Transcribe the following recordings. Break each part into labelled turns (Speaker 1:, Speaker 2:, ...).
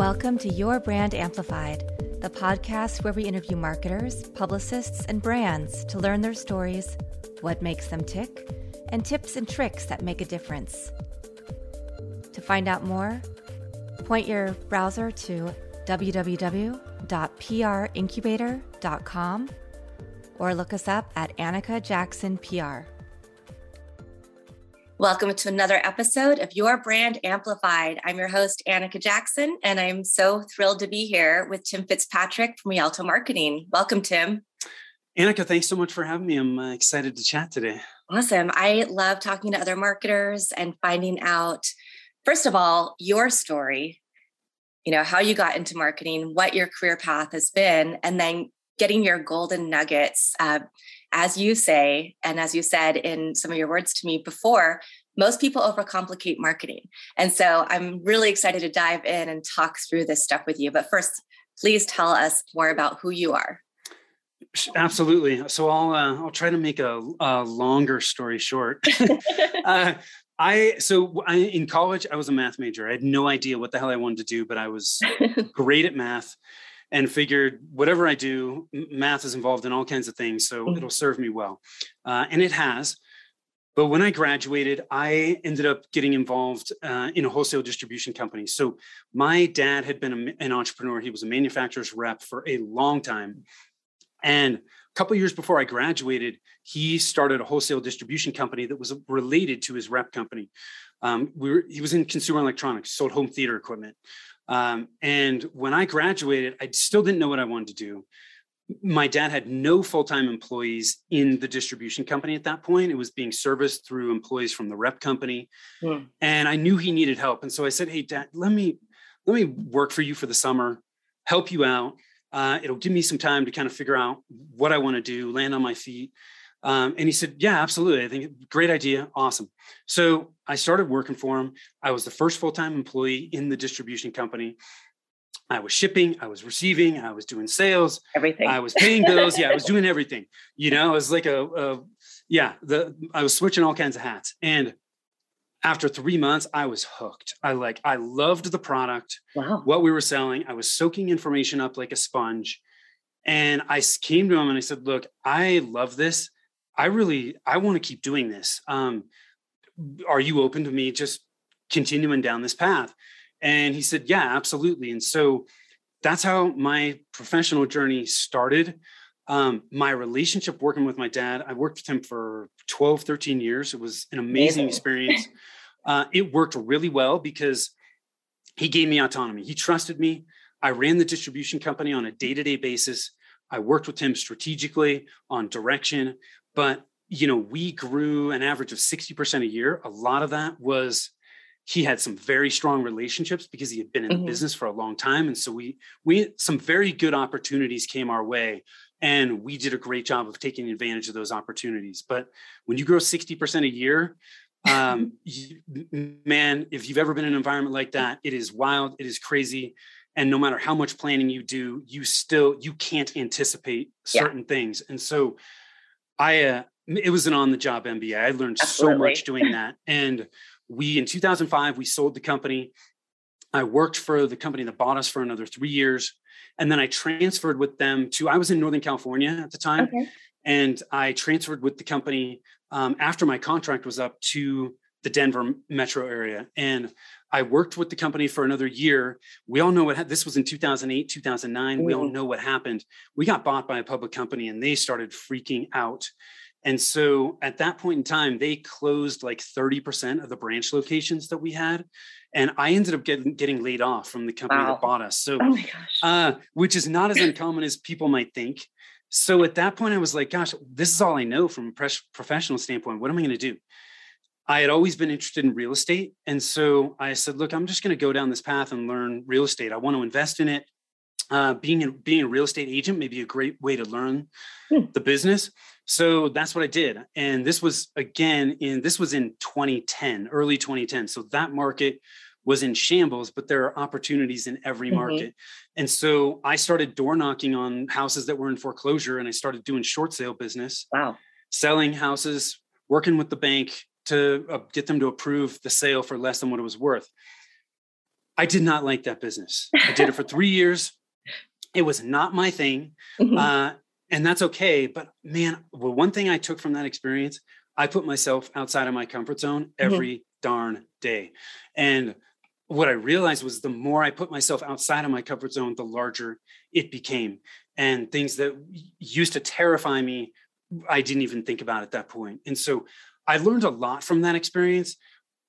Speaker 1: Welcome to Your Brand Amplified, the podcast where we interview marketers, publicists, and brands to learn their stories, what makes them tick, and tips and tricks that make a difference. To find out more, point your browser to www.princubator.com or look us up at Annika Jackson PR. Welcome to another episode of Your Brand Amplified. I'm your host, Annika Jackson, and I'm so thrilled to be here with Tim Fitzpatrick from Rialto Marketing. Welcome, Tim.
Speaker 2: Annika, thanks so much for having me. I'm uh, excited to chat today.
Speaker 1: Awesome. I love talking to other marketers and finding out, first of all, your story, you know, how you got into marketing, what your career path has been, and then getting your golden nuggets. Uh, as you say, and as you said in some of your words to me before, most people overcomplicate marketing. And so I'm really excited to dive in and talk through this stuff with you. But first, please tell us more about who you are.
Speaker 2: Absolutely. So I'll uh, I'll try to make a, a longer story short. uh, I so I, in college I was a math major. I had no idea what the hell I wanted to do, but I was great at math and figured whatever I do, math is involved in all kinds of things, so mm-hmm. it'll serve me well. Uh, and it has. But when I graduated, I ended up getting involved uh, in a wholesale distribution company. So my dad had been a, an entrepreneur. He was a manufacturer's rep for a long time. And a couple years before I graduated, he started a wholesale distribution company that was related to his rep company. Um, we were, he was in consumer electronics, sold home theater equipment. Um, and when I graduated, I still didn't know what I wanted to do. My dad had no full time employees in the distribution company at that point. It was being serviced through employees from the rep company. Mm. And I knew he needed help. And so I said, Hey, dad, let me let me work for you for the summer, help you out. Uh, it'll give me some time to kind of figure out what I want to do, land on my feet. Um, and he said, Yeah, absolutely. I think great idea. Awesome. So I started working for him. I was the first full time employee in the distribution company. I was shipping, I was receiving, I was doing sales,
Speaker 1: everything.
Speaker 2: I was paying bills. yeah, I was doing everything. You know, it was like a, a yeah, the I was switching all kinds of hats. And after three months, I was hooked. I like, I loved the product,
Speaker 1: wow.
Speaker 2: what we were selling. I was soaking information up like a sponge. And I came to him and I said, Look, I love this. I really I want to keep doing this. Um, are you open to me just continuing down this path? And he said, Yeah, absolutely. And so that's how my professional journey started. Um, my relationship working with my dad, I worked with him for 12, 13 years. It was an amazing experience. Uh, it worked really well because he gave me autonomy. He trusted me. I ran the distribution company on a day to day basis. I worked with him strategically on direction but you know we grew an average of 60% a year. A lot of that was he had some very strong relationships because he had been in mm-hmm. the business for a long time. And so we we some very good opportunities came our way and we did a great job of taking advantage of those opportunities. But when you grow 60% a year um, you, man if you've ever been in an environment like that it is wild it is crazy. And no matter how much planning you do you still you can't anticipate certain yeah. things. And so I uh, it was an on the job MBA. I learned Absolutely. so much doing that. And we in 2005 we sold the company. I worked for the company that bought us for another 3 years and then I transferred with them to I was in Northern California at the time. Okay. And I transferred with the company um, after my contract was up to the Denver metro area. And I worked with the company for another year. We all know what ha- this was in 2008, 2009. Mm-hmm. We all mm-hmm. know what happened. We got bought by a public company and they started freaking out. And so at that point in time, they closed like 30% of the branch locations that we had. And I ended up getting, getting laid off from the company wow. that bought us. So, oh uh, which is not as uncommon as people might think. So at that point, I was like, gosh, this is all I know from a professional standpoint. What am I going to do? I had always been interested in real estate. And so I said, look, I'm just going to go down this path and learn real estate. I want to invest in it. Uh, being, a, being a real estate agent may be a great way to learn hmm. the business. So that's what I did. And this was again in this was in 2010, early 2010. So that market was in shambles, but there are opportunities in every mm-hmm. market. And so I started door knocking on houses that were in foreclosure and I started doing short sale business.
Speaker 1: Wow.
Speaker 2: Selling houses, working with the bank, to uh, get them to approve the sale for less than what it was worth. I did not like that business. I did it for three years. It was not my thing. Mm-hmm. Uh, and that's okay. But man, well, one thing I took from that experience, I put myself outside of my comfort zone mm-hmm. every mm-hmm. darn day. And what I realized was the more I put myself outside of my comfort zone, the larger it became. And things that used to terrify me, I didn't even think about at that point. And so I learned a lot from that experience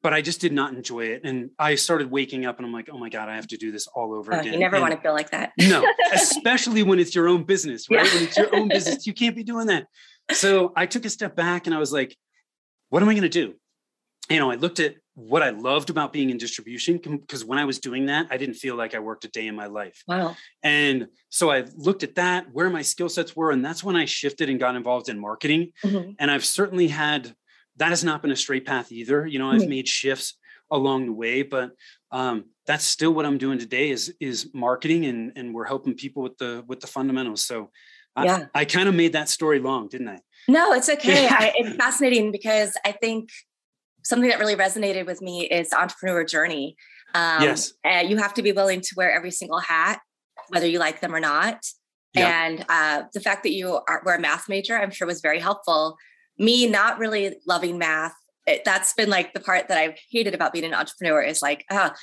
Speaker 2: but I just did not enjoy it. And I started waking up and I'm like, oh my God, I have to do this all over
Speaker 1: oh,
Speaker 2: again.
Speaker 1: You never
Speaker 2: and
Speaker 1: want to feel like that.
Speaker 2: no, especially when it's your own business, right? Yeah. When it's your own business, you can't be doing that. So I took a step back and I was like, what am I going to do? You know, I looked at what I loved about being in distribution because when I was doing that, I didn't feel like I worked a day in my life.
Speaker 1: Wow.
Speaker 2: And so I looked at that, where my skill sets were, and that's when I shifted and got involved in marketing. Mm-hmm. And I've certainly had that has not been a straight path either. You know, I've mm-hmm. made shifts along the way, but um, that's still what I'm doing today is is marketing and and we're helping people with the with the fundamentals. So yeah. I, I kind of made that story long, didn't I?
Speaker 1: No, it's okay. I, it's fascinating because I think something that really resonated with me is entrepreneur journey.
Speaker 2: Um, yes.
Speaker 1: You have to be willing to wear every single hat, whether you like them or not. And uh, the fact that you are, were a math major, I'm sure was very helpful me not really loving math, it, that's been like the part that I've hated about being an entrepreneur is like, ah,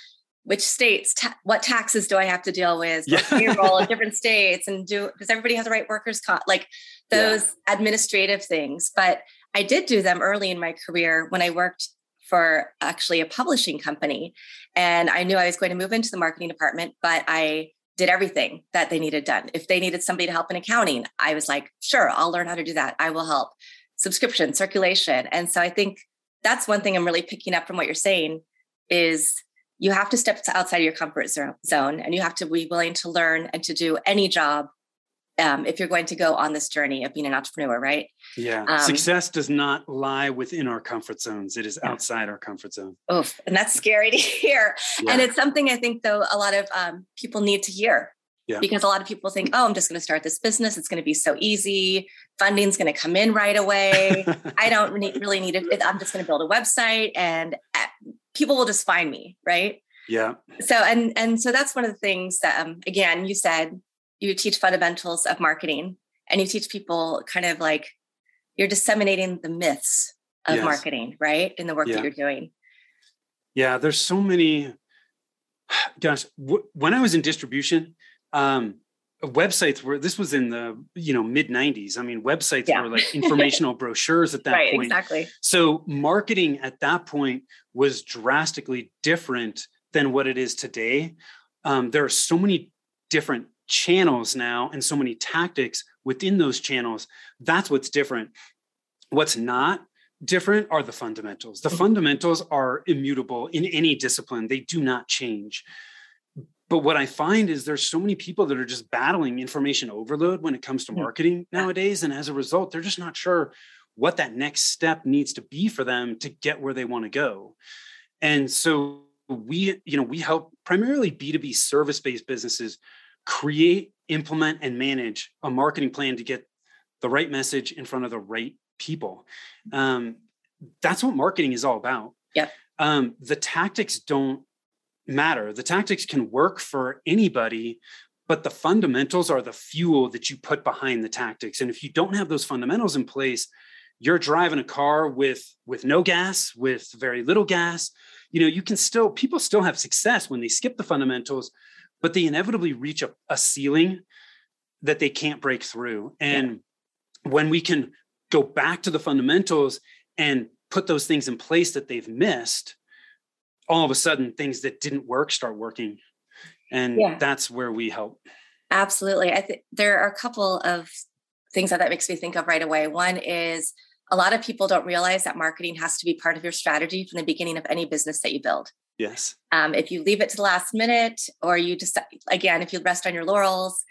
Speaker 1: which states, ta- what taxes do I have to deal with? Yeah. Payroll in different states, and do does everybody have the right workers' comp? Like those yeah. administrative things. But I did do them early in my career when I worked for actually a publishing company, and I knew I was going to move into the marketing department, but I did everything that they needed done. If they needed somebody to help in accounting, I was like, sure, I'll learn how to do that. I will help subscription circulation. And so i think that's one thing i'm really picking up from what you're saying is you have to step outside your comfort zone and you have to be willing to learn and to do any job um, if you're going to go on this journey of being an entrepreneur right?
Speaker 2: Yeah. Um, success does not lie within our comfort zones. It is yeah. outside our comfort zone.
Speaker 1: Oof. And that's scary to hear. Yeah. and it's something i think though a lot of um, people need to hear yeah. Because a lot of people think, oh, I'm just going to start this business. It's going to be so easy. Funding's going to come in right away. I don't really need it. I'm just going to build a website and eh, people will just find me. Right.
Speaker 2: Yeah.
Speaker 1: So, and, and so that's one of the things that, um, again, you said you teach fundamentals of marketing and you teach people kind of like you're disseminating the myths of yes. marketing, right? In the work yeah. that you're doing.
Speaker 2: Yeah. There's so many, gosh, w- when I was in distribution, um, websites were this was in the you know mid 90s i mean websites yeah. were like informational brochures at that
Speaker 1: right,
Speaker 2: point.
Speaker 1: exactly.
Speaker 2: So marketing at that point was drastically different than what it is today. Um, there are so many different channels now and so many tactics within those channels. That's what's different. What's not different are the fundamentals. The mm-hmm. fundamentals are immutable in any discipline. They do not change but what I find is there's so many people that are just battling information overload when it comes to hmm. marketing nowadays. And as a result, they're just not sure what that next step needs to be for them to get where they want to go. And so we, you know, we help primarily B2B service-based businesses create, implement, and manage a marketing plan to get the right message in front of the right people. Um, that's what marketing is all about.
Speaker 1: Yeah.
Speaker 2: Um, the tactics don't matter. The tactics can work for anybody, but the fundamentals are the fuel that you put behind the tactics. And if you don't have those fundamentals in place, you're driving a car with with no gas, with very little gas. You know, you can still people still have success when they skip the fundamentals, but they inevitably reach a, a ceiling that they can't break through. And yeah. when we can go back to the fundamentals and put those things in place that they've missed, all of a sudden things that didn't work start working. And yeah. that's where we help.
Speaker 1: Absolutely. I think there are a couple of things that that makes me think of right away. One is a lot of people don't realize that marketing has to be part of your strategy from the beginning of any business that you build.
Speaker 2: Yes.
Speaker 1: Um, if you leave it to the last minute or you just again if you rest on your laurels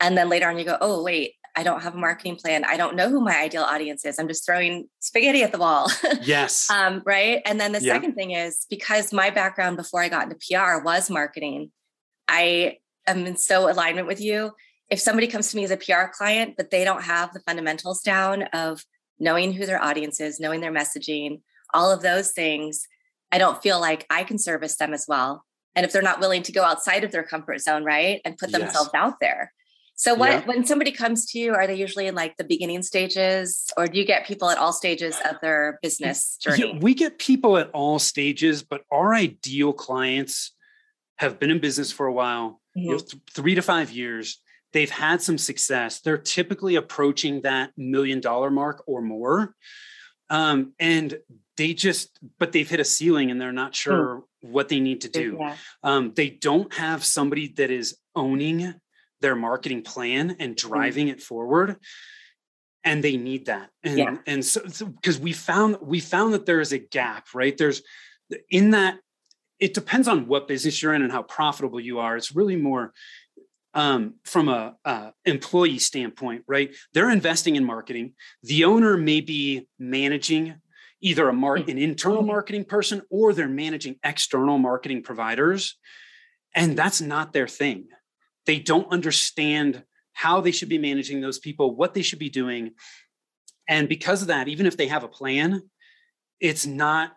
Speaker 1: and then later on you go oh wait I don't have a marketing plan. I don't know who my ideal audience is. I'm just throwing spaghetti at the wall.
Speaker 2: Yes.
Speaker 1: um, right. And then the yeah. second thing is because my background before I got into PR was marketing, I am in so alignment with you. If somebody comes to me as a PR client, but they don't have the fundamentals down of knowing who their audience is, knowing their messaging, all of those things, I don't feel like I can service them as well and if they're not willing to go outside of their comfort zone, right, and put themselves yes. out there. So what yeah. when somebody comes to you, are they usually in like the beginning stages or do you get people at all stages of their business journey?
Speaker 2: Yeah, we get people at all stages, but our ideal clients have been in business for a while, mm-hmm. you know, th- 3 to 5 years. They've had some success. They're typically approaching that million dollar mark or more. Um, and they just but they've hit a ceiling and they're not hmm. sure mm. what they need to do. Yeah. Um, they don't have somebody that is owning their marketing plan and mm-hmm. driving mm. it forward and they need that and yeah. and so because so, we found we found that there is a gap right there's in that it depends on what business you're in and how profitable you are it's really more um, from a, a employee standpoint right they're investing in marketing the owner may be managing either a mar- an internal mm-hmm. marketing person or they're managing external marketing providers and that's not their thing they don't understand how they should be managing those people, what they should be doing. And because of that, even if they have a plan, it's not,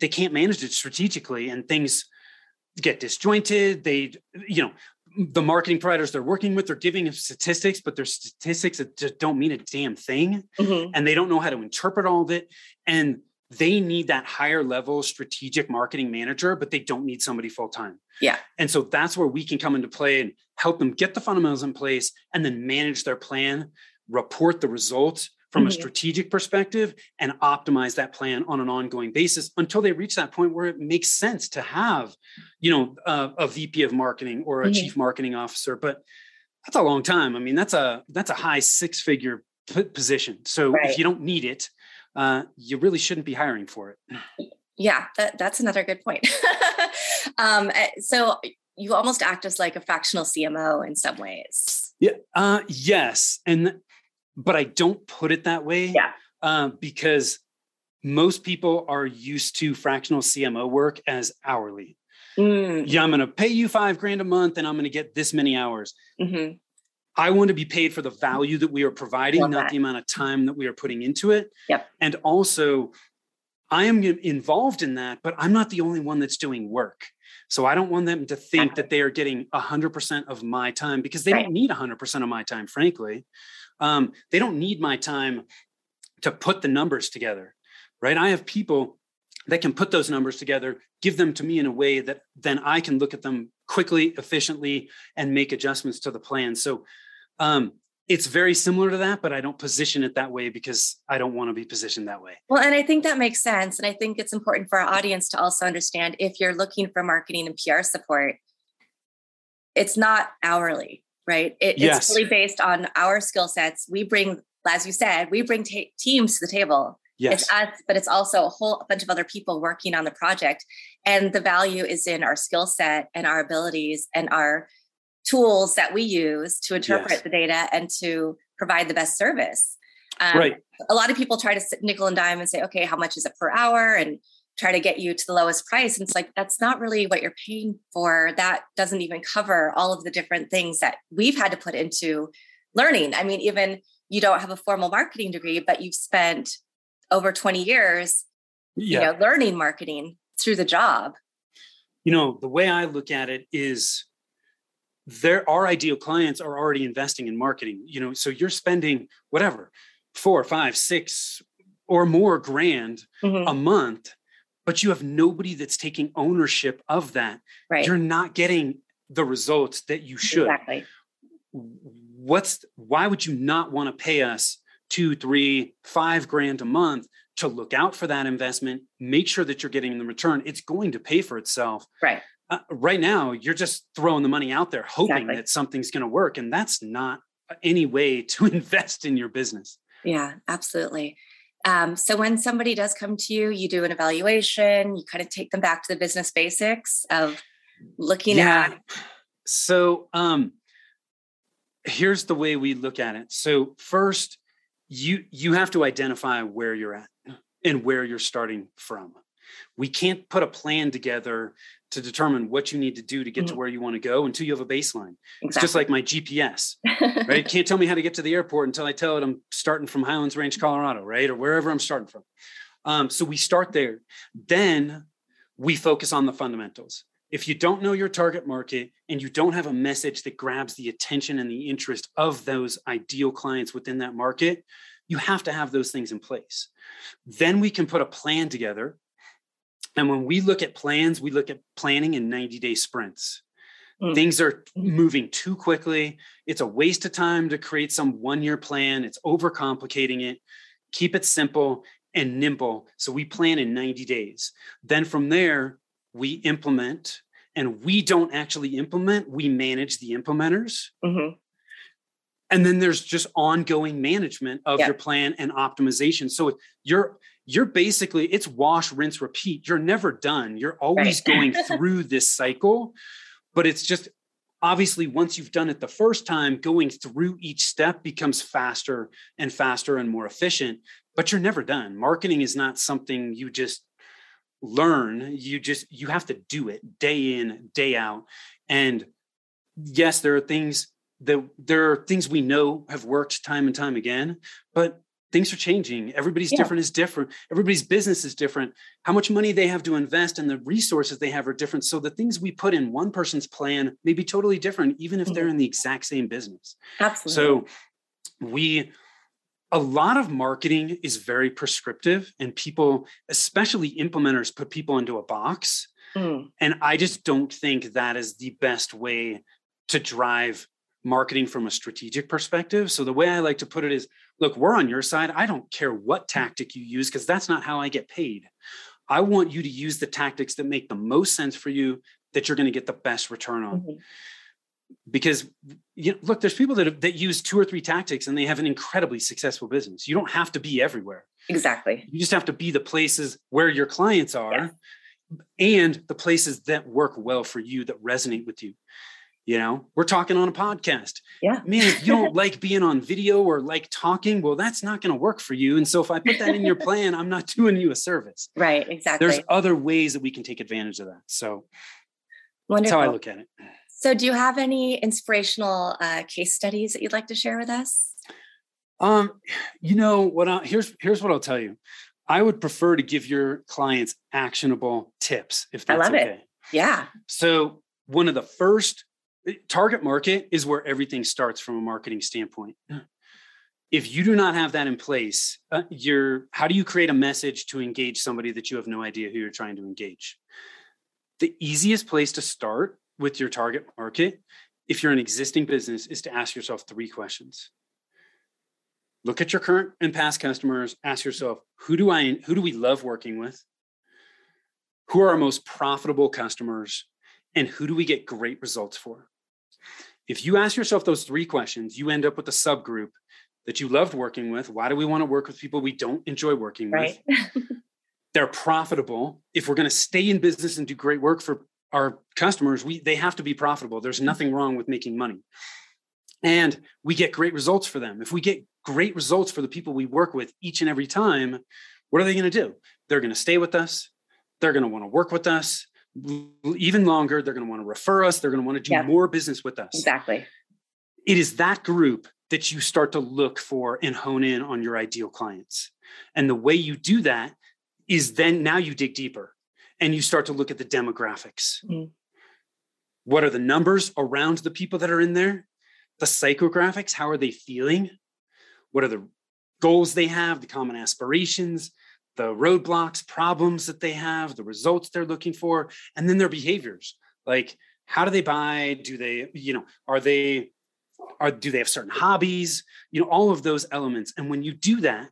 Speaker 2: they can't manage it strategically and things get disjointed. They, you know, the marketing providers they're working with, they're giving them statistics, but their statistics that just don't mean a damn thing. Mm-hmm. And they don't know how to interpret all of it. And they need that higher level strategic marketing manager, but they don't need somebody full time.
Speaker 1: Yeah.
Speaker 2: And so that's where we can come into play and help them get the fundamentals in place and then manage their plan, report the results from mm-hmm. a strategic perspective and optimize that plan on an ongoing basis until they reach that point where it makes sense to have, you know, a, a VP of marketing or a mm-hmm. chief marketing officer. But that's a long time. I mean, that's a that's a high six figure position. So right. if you don't need it, uh, you really shouldn't be hiring for it.
Speaker 1: Yeah, that, that's another good point. um, eh, so you almost act as like a fractional CMO in some ways.
Speaker 2: Yeah. Uh, yes, and but I don't put it that way.
Speaker 1: Yeah.
Speaker 2: Uh, because most people are used to fractional CMO work as hourly. Mm. Yeah, I'm going to pay you five grand a month, and I'm going to get this many hours. Mm-hmm. I want to be paid for the value that we are providing, Love not that. the amount of time that we are putting into it.
Speaker 1: Yep.
Speaker 2: And also, I am involved in that, but I'm not the only one that's doing work. So I don't want them to think that they are getting 100% of my time because they right. don't need 100% of my time, frankly. Um, they don't need my time to put the numbers together, right? I have people that can put those numbers together, give them to me in a way that then I can look at them quickly, efficiently, and make adjustments to the plan. So um, it's very similar to that, but I don't position it that way because I don't want to be positioned that way.
Speaker 1: Well, and I think that makes sense. And I think it's important for our audience to also understand if you're looking for marketing and PR support, it's not hourly, right? It, yes. It's really based on our skill sets. We bring, as you said, we bring t- teams to the table. Yes. It's us, but it's also a whole bunch of other people working on the project. And the value is in our skill set and our abilities and our tools that we use to interpret yes. the data and to provide the best service.
Speaker 2: Um, right.
Speaker 1: A lot of people try to nickel and dime and say, okay, how much is it per hour? And try to get you to the lowest price. And it's like, that's not really what you're paying for. That doesn't even cover all of the different things that we've had to put into learning. I mean, even you don't have a formal marketing degree, but you've spent over 20 years, yeah. you know, learning marketing through the job.
Speaker 2: You know, the way I look at it is there our ideal clients are already investing in marketing you know so you're spending whatever four five six or more grand mm-hmm. a month but you have nobody that's taking ownership of that.
Speaker 1: Right.
Speaker 2: You're not getting the results that you should.
Speaker 1: Exactly.
Speaker 2: What's why would you not want to pay us two three five grand a month to look out for that investment make sure that you're getting the return? It's going to pay for itself.
Speaker 1: Right
Speaker 2: uh, right now you're just throwing the money out there hoping exactly. that something's going to work and that's not any way to invest in your business
Speaker 1: yeah absolutely um, so when somebody does come to you you do an evaluation you kind of take them back to the business basics of looking yeah. at
Speaker 2: so um, here's the way we look at it so first you you have to identify where you're at and where you're starting from we can't put a plan together to determine what you need to do to get mm-hmm. to where you want to go until you have a baseline. Exactly. It's just like my GPS, right? It can't tell me how to get to the airport until I tell it I'm starting from Highlands Ranch, Colorado, right? Or wherever I'm starting from. Um, so we start there. Then we focus on the fundamentals. if you don't know your target market and you don't have a message that grabs the attention and the interest of those ideal clients within that market, you have to have those things in place. Then we can put a plan together. And when we look at plans, we look at planning in 90 day sprints. Mm. Things are moving too quickly. It's a waste of time to create some one year plan. It's overcomplicating it. Keep it simple and nimble. So we plan in 90 days. Then from there, we implement and we don't actually implement, we manage the implementers. Mm-hmm. And then there's just ongoing management of your plan and optimization. So you're you're basically it's wash, rinse, repeat. You're never done. You're always right. going through this cycle but it's just obviously once you've done it the first time going through each step becomes faster and faster and more efficient but you're never done marketing is not something you just learn you just you have to do it day in day out and yes there are things that there are things we know have worked time and time again but things are changing. Everybody's yeah. different is different. Everybody's business is different. How much money they have to invest and the resources they have are different. So the things we put in one person's plan may be totally different even if mm-hmm. they're in the exact same business.
Speaker 1: Absolutely.
Speaker 2: so we a lot of marketing is very prescriptive and people especially implementers put people into a box. Mm. and i just don't think that is the best way to drive marketing from a strategic perspective. So the way I like to put it is look, we're on your side. I don't care what tactic you use because that's not how I get paid. I want you to use the tactics that make the most sense for you that you're going to get the best return on. Mm-hmm. Because you know, look, there's people that that use two or three tactics and they have an incredibly successful business. You don't have to be everywhere.
Speaker 1: Exactly.
Speaker 2: You just have to be the places where your clients are and the places that work well for you that resonate with you you know we're talking on a podcast.
Speaker 1: Yeah.
Speaker 2: Man if you don't like being on video or like talking well that's not going to work for you. And so if i put that in your plan i'm not doing you a service.
Speaker 1: Right exactly.
Speaker 2: there's other ways that we can take advantage of that. So Wonderful. that's how i look at it.
Speaker 1: So do you have any inspirational uh, case studies that you'd like to share with us?
Speaker 2: Um you know what I, here's here's what i'll tell you. I would prefer to give your clients actionable tips if that's I love okay. it
Speaker 1: yeah.
Speaker 2: So one of the first target market is where everything starts from a marketing standpoint. If you do not have that in place uh, you're how do you create a message to engage somebody that you have no idea who you're trying to engage? The easiest place to start with your target market if you're an existing business is to ask yourself three questions. Look at your current and past customers ask yourself who do i who do we love working with? Who are our most profitable customers? And who do we get great results for if you ask yourself those three questions, you end up with a subgroup that you loved working with. Why do we want to work with people we don't enjoy working right. with? They're profitable. If we're going to stay in business and do great work for our customers, we they have to be profitable. There's mm-hmm. nothing wrong with making money. And we get great results for them. If we get great results for the people we work with each and every time, what are they going to do? They're going to stay with us. They're going to want to work with us even longer. They're going to want to refer us. They're going to want to do yeah. more business with us.
Speaker 1: Exactly.
Speaker 2: It is that group that you start to look for and hone in on your ideal clients. And the way you do that is then now you dig deeper and you start to look at the demographics. Mm-hmm. What are the numbers around the people that are in there? The psychographics, how are they feeling? What are the goals they have, the common aspirations? The roadblocks, problems that they have, the results they're looking for, and then their behaviors. Like, how do they buy? Do they, you know, are they, are do they have certain hobbies? You know, all of those elements. And when you do that,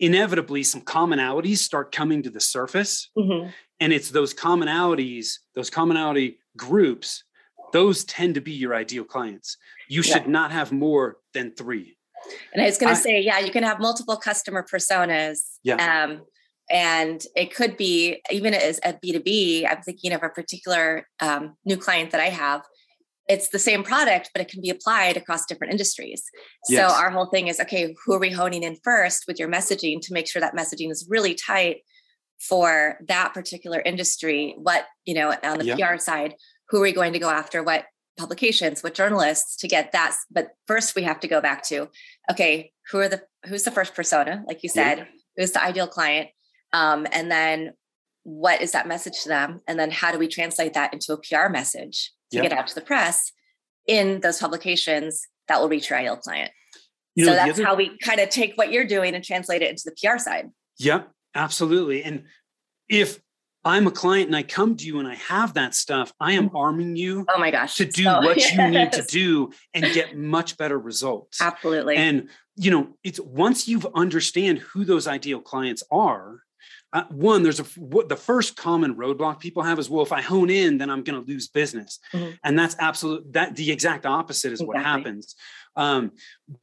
Speaker 2: inevitably some commonalities start coming to the surface. Mm-hmm. And it's those commonalities, those commonality groups, those tend to be your ideal clients. You should yeah. not have more than three.
Speaker 1: And I was going to say, yeah, you can have multiple customer personas.
Speaker 2: Yeah.
Speaker 1: Um, and it could be even as a B2B, I'm thinking of a particular um, new client that I have. It's the same product, but it can be applied across different industries. Yes. So our whole thing is okay, who are we honing in first with your messaging to make sure that messaging is really tight for that particular industry? What, you know, on the yep. PR side, who are we going to go after? What publications with journalists to get that but first we have to go back to okay who are the who's the first persona like you said yeah. who's the ideal client um, and then what is that message to them? And then how do we translate that into a PR message to yep. get out to the press in those publications that will reach your ideal client? You know, so that's other, how we kind of take what you're doing and translate it into the PR side.
Speaker 2: Yep, absolutely. And if I'm a client and I come to you and I have that stuff, I am mm-hmm. arming you
Speaker 1: oh my gosh
Speaker 2: to do so, what yes. you need to do and get much better results.
Speaker 1: Absolutely.
Speaker 2: And you know, it's once you've understand who those ideal clients are, uh, one there's a what the first common roadblock people have is well if i hone in then i'm going to lose business mm-hmm. and that's absolute that the exact opposite is exactly. what happens um,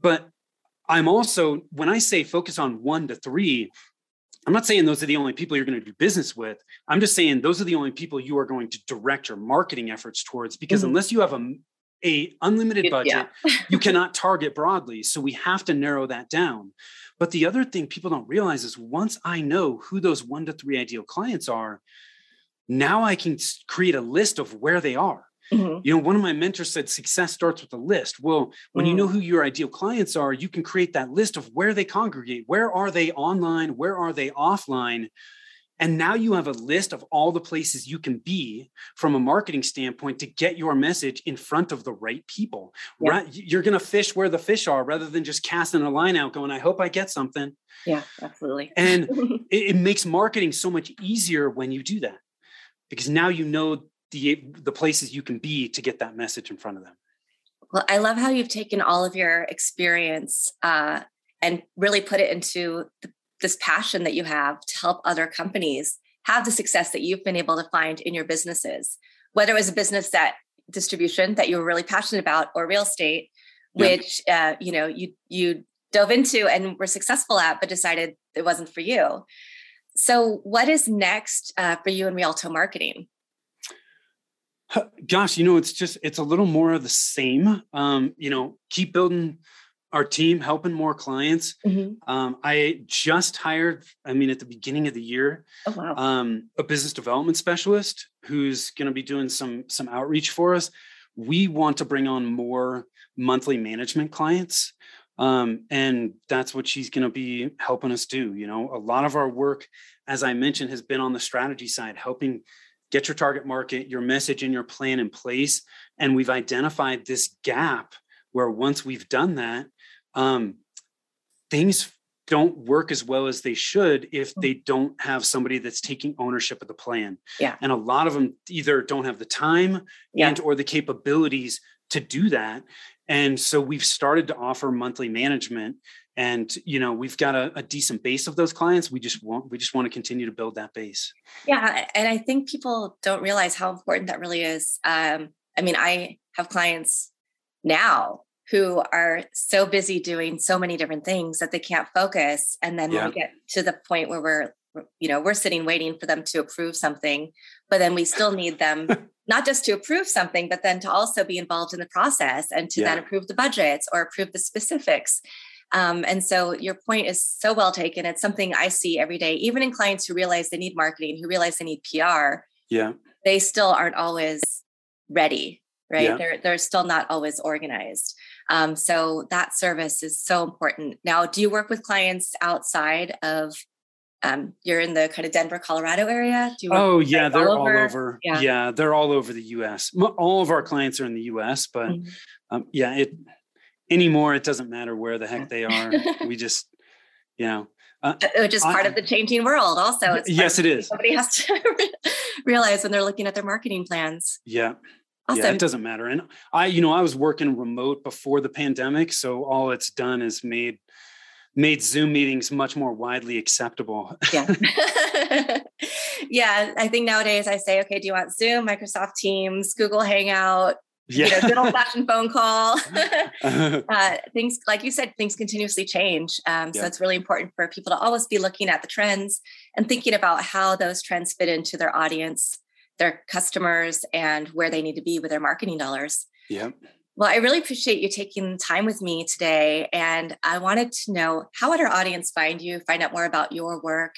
Speaker 2: but i'm also when i say focus on one to three I'm not saying those are the only people you're going to do business with. I'm just saying those are the only people you are going to direct your marketing efforts towards because mm-hmm. unless you have a, a unlimited budget, yeah. you cannot target broadly. So we have to narrow that down. But the other thing people don't realize is once I know who those one to three ideal clients are, now I can create a list of where they are. Mm-hmm. You know, one of my mentors said success starts with a list. Well, when mm. you know who your ideal clients are, you can create that list of where they congregate. Where are they online? Where are they offline? And now you have a list of all the places you can be from a marketing standpoint to get your message in front of the right people. Yeah. Right? You're going to fish where the fish are rather than just casting a line out going, I hope I get something.
Speaker 1: Yeah, absolutely.
Speaker 2: and it, it makes marketing so much easier when you do that because now you know the the places you can be to get that message in front of them.
Speaker 1: Well i love how you've taken all of your experience uh, and really put it into the, this passion that you have to help other companies have the success that you've been able to find in your businesses. Whether it was a business that distribution that you were really passionate about or real estate which uh, you know you you dove into and were successful at but decided it wasn't for you. So what is next uh, for you in rialto marketing
Speaker 2: Gosh, you know, it's just it's a little more of the same. Um, you know, keep building our team, helping more clients. Mm-hmm. Um, I just hired, I mean, at the beginning of the year,
Speaker 1: oh, wow.
Speaker 2: um, a business development specialist who's going to be doing some some outreach for us. We want to bring on more monthly management clients. Um, and that's what she's going to be helping us do. You know, a lot of our work, as I mentioned, has been on the strategy side, helping get your target market, your message, and your plan in place. And we've identified this gap where once we've done that, um, things don't work as well as they should if they don't have somebody that's taking ownership of the plan.
Speaker 1: Yeah.
Speaker 2: And a lot of them either don't have the time yeah. and or the capabilities to do that. And so we've started to offer monthly management and you know we've got a, a, decent base of those clients. We just want we just want to continue to build that base.
Speaker 1: Yeah and i think people don't realize how important that really is. Um, i mean i have clients now who are so busy doing so many different things that they can't focus. And then yeah. when we get to the point where we're you know we're sitting waiting for them to approve something but then we still need them not just to approve something but then to also be involved in the process and to yeah. then approve the budgets or approve the specifics um, and so your point is so well taken. It's something I see every day, even in clients who realize they need marketing, who realize they need PR.
Speaker 2: Yeah.
Speaker 1: They still aren't always ready, right? Yeah. They're they're still not always organized. Um, so that service is so important. Now, do you work with clients outside of um, you're in the kind of Denver, Colorado area?
Speaker 2: oh, yeah, they're all over. All over yeah. yeah. they're all over the US. All of our clients are in the US, but mm-hmm. um, yeah, it anymore it doesn't matter where the heck they are. We just you know
Speaker 1: uh, which is part I, of the changing world also. It's
Speaker 2: yes it is.
Speaker 1: somebody has to realize when they're looking at their marketing plans.
Speaker 2: Yeah. Awesome. yeah it doesn't matter. And i you know i was working remote before the pandemic so all it's done is made made zoom meetings much more widely acceptable.
Speaker 1: Yeah. Yeah i think nowadays i say okay do you want zoom microsoft teams google hangout yeah. you know, good old fashioned phone call. uh, things, like you said, things continuously change. Um, so yeah. it's really important for people to always be looking at the trends and thinking about how those trends fit into their audience, their customers, and where they need to be with their marketing dollars.
Speaker 2: Yeah.
Speaker 1: Well, I really appreciate you taking time with me today. And I wanted to know how would our audience find you, find out more about your work,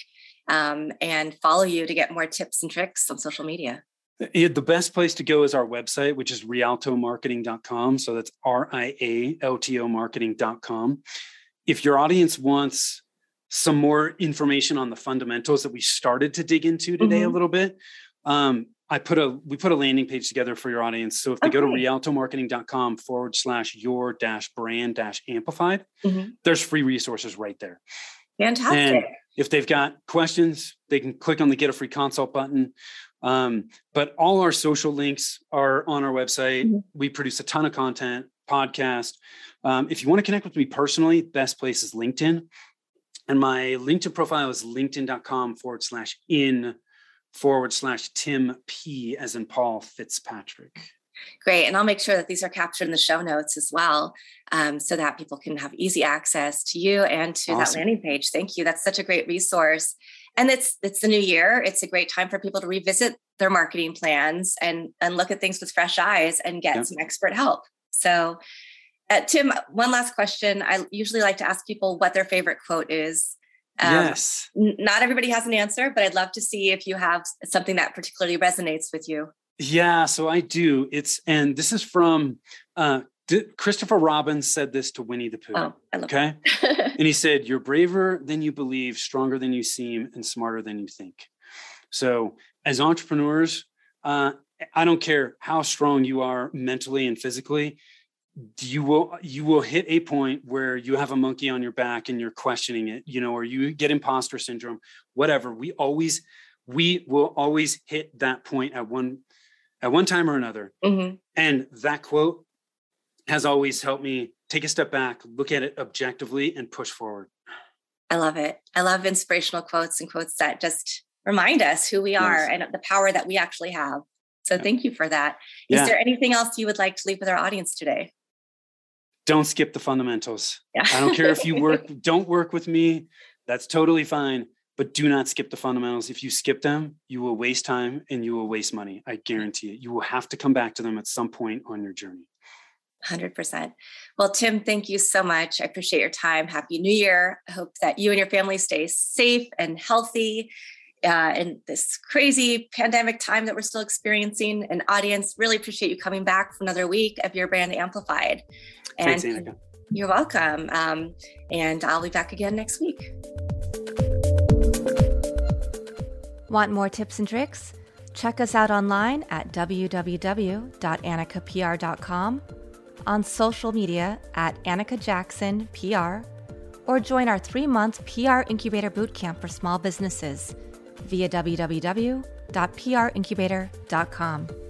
Speaker 1: um, and follow you to get more tips and tricks on social media?
Speaker 2: It, the best place to go is our website, which is rialtomarketing.com. So that's R I A L T O marketing.com. If your audience wants some more information on the fundamentals that we started to dig into today mm-hmm. a little bit. Um, I put a we put a landing page together for your audience. So if they okay. go to rialtomarketing.com forward slash your dash brand dash amplified, mm-hmm. there's free resources right there.
Speaker 1: Fantastic.
Speaker 2: And if they've got questions, they can click on the get a free consult button. Um, but all our social links are on our website. Mm-hmm. We produce a ton of content, podcast. Um, if you want to connect with me personally, best place is LinkedIn. And my LinkedIn profile is linkedin.com forward slash in forward slash Tim P as in Paul Fitzpatrick.
Speaker 1: Great. And I'll make sure that these are captured in the show notes as well, um, so that people can have easy access to you and to awesome. that landing page. Thank you. That's such a great resource. And it's it's the new year. It's a great time for people to revisit their marketing plans and and look at things with fresh eyes and get some expert help. So uh, Tim, one last question. I usually like to ask people what their favorite quote is.
Speaker 2: Um, yes.
Speaker 1: N- not everybody has an answer, but I'd love to see if you have something that particularly resonates with you.
Speaker 2: Yeah, so I do. It's and this is from uh, Christopher Robin said this to Winnie the Pooh. Oh, okay, and he said, "You're braver than you believe, stronger than you seem, and smarter than you think." So, as entrepreneurs, uh, I don't care how strong you are mentally and physically you will you will hit a point where you have a monkey on your back and you're questioning it you know or you get imposter syndrome whatever we always we will always hit that point at one at one time or another mm-hmm. and that quote has always helped me take a step back look at it objectively and push forward
Speaker 1: i love it i love inspirational quotes and quotes that just remind us who we are yes. and the power that we actually have so thank you for that. Is yeah. there anything else you would like to leave with our audience today
Speaker 2: don't skip the fundamentals. Yeah. I don't care if you work, don't work with me. That's totally fine. But do not skip the fundamentals. If you skip them, you will waste time and you will waste money. I guarantee it. You will have to come back to them at some point on your journey.
Speaker 1: 100%. Well, Tim, thank you so much. I appreciate your time. Happy New Year. I hope that you and your family stay safe and healthy uh, in this crazy pandemic time that we're still experiencing. And audience really appreciate you coming back for another week of your brand amplified. And Thanks, you're welcome. Um, and I'll be back again next week.
Speaker 3: Want more tips and tricks? Check us out online at www.annikapr.com, on social media at Annika Jackson PR, or join our three month PR Incubator Bootcamp for small businesses via www.princubator.com.